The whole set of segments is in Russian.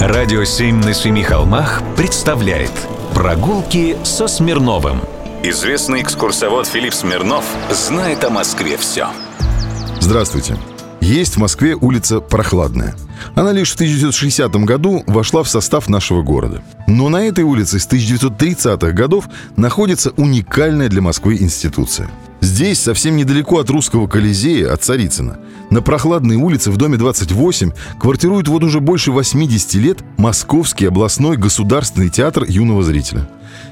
Радио «Семь на семи холмах» представляет Прогулки со Смирновым Известный экскурсовод Филипп Смирнов знает о Москве все Здравствуйте. Есть в Москве улица Прохладная. Она лишь в 1960 году вошла в состав нашего города. Но на этой улице с 1930-х годов находится уникальная для Москвы институция. Здесь, совсем недалеко от русского Колизея, от Царицына, на прохладной улице в доме 28 квартирует вот уже больше 80 лет Московский областной государственный театр юного зрителя.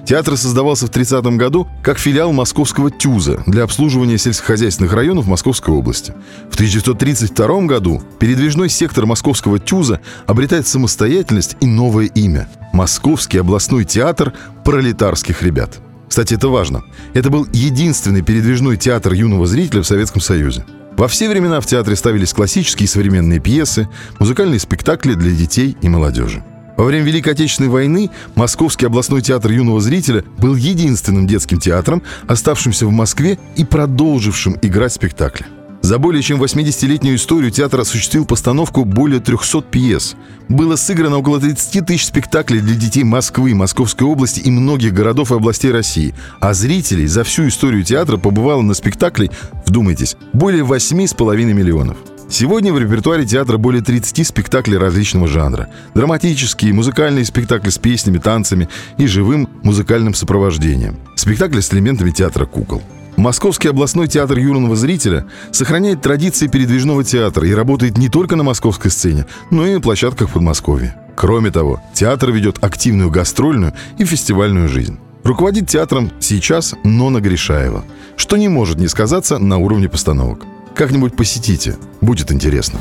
Театр создавался в 30 году как филиал московского ТЮЗа для обслуживания сельскохозяйственных районов Московской области. В 1932 году передвижной сектор московского ТЮЗа обретает самостоятельность и новое имя – Московский областной театр пролетарских ребят. Кстати, это важно. Это был единственный передвижной театр юного зрителя в Советском Союзе. Во все времена в театре ставились классические и современные пьесы, музыкальные спектакли для детей и молодежи. Во время Великой Отечественной войны Московский областной театр юного зрителя был единственным детским театром, оставшимся в Москве и продолжившим играть спектакли. За более чем 80-летнюю историю театр осуществил постановку более 300 пьес. Было сыграно около 30 тысяч спектаклей для детей Москвы, Московской области и многих городов и областей России. А зрителей за всю историю театра побывало на спектакле, вдумайтесь, более 8,5 миллионов. Сегодня в репертуаре театра более 30 спектаклей различного жанра. Драматические, музыкальные спектакли с песнями, танцами и живым музыкальным сопровождением. Спектакли с элементами театра кукол. Московский областной театр юного зрителя сохраняет традиции передвижного театра и работает не только на московской сцене, но и на площадках Подмосковья. Кроме того, театр ведет активную гастрольную и фестивальную жизнь. Руководит театром сейчас Нона Гришаева, что не может не сказаться на уровне постановок. Как-нибудь посетите, будет интересно.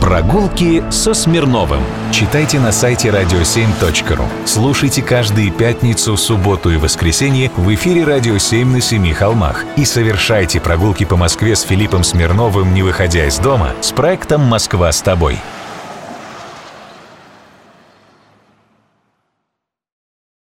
Прогулки со Смирновым. Читайте на сайте radio7.ru. Слушайте каждые пятницу, субботу и воскресенье в эфире «Радио 7» на Семи холмах. И совершайте прогулки по Москве с Филиппом Смирновым, не выходя из дома, с проектом «Москва с тобой».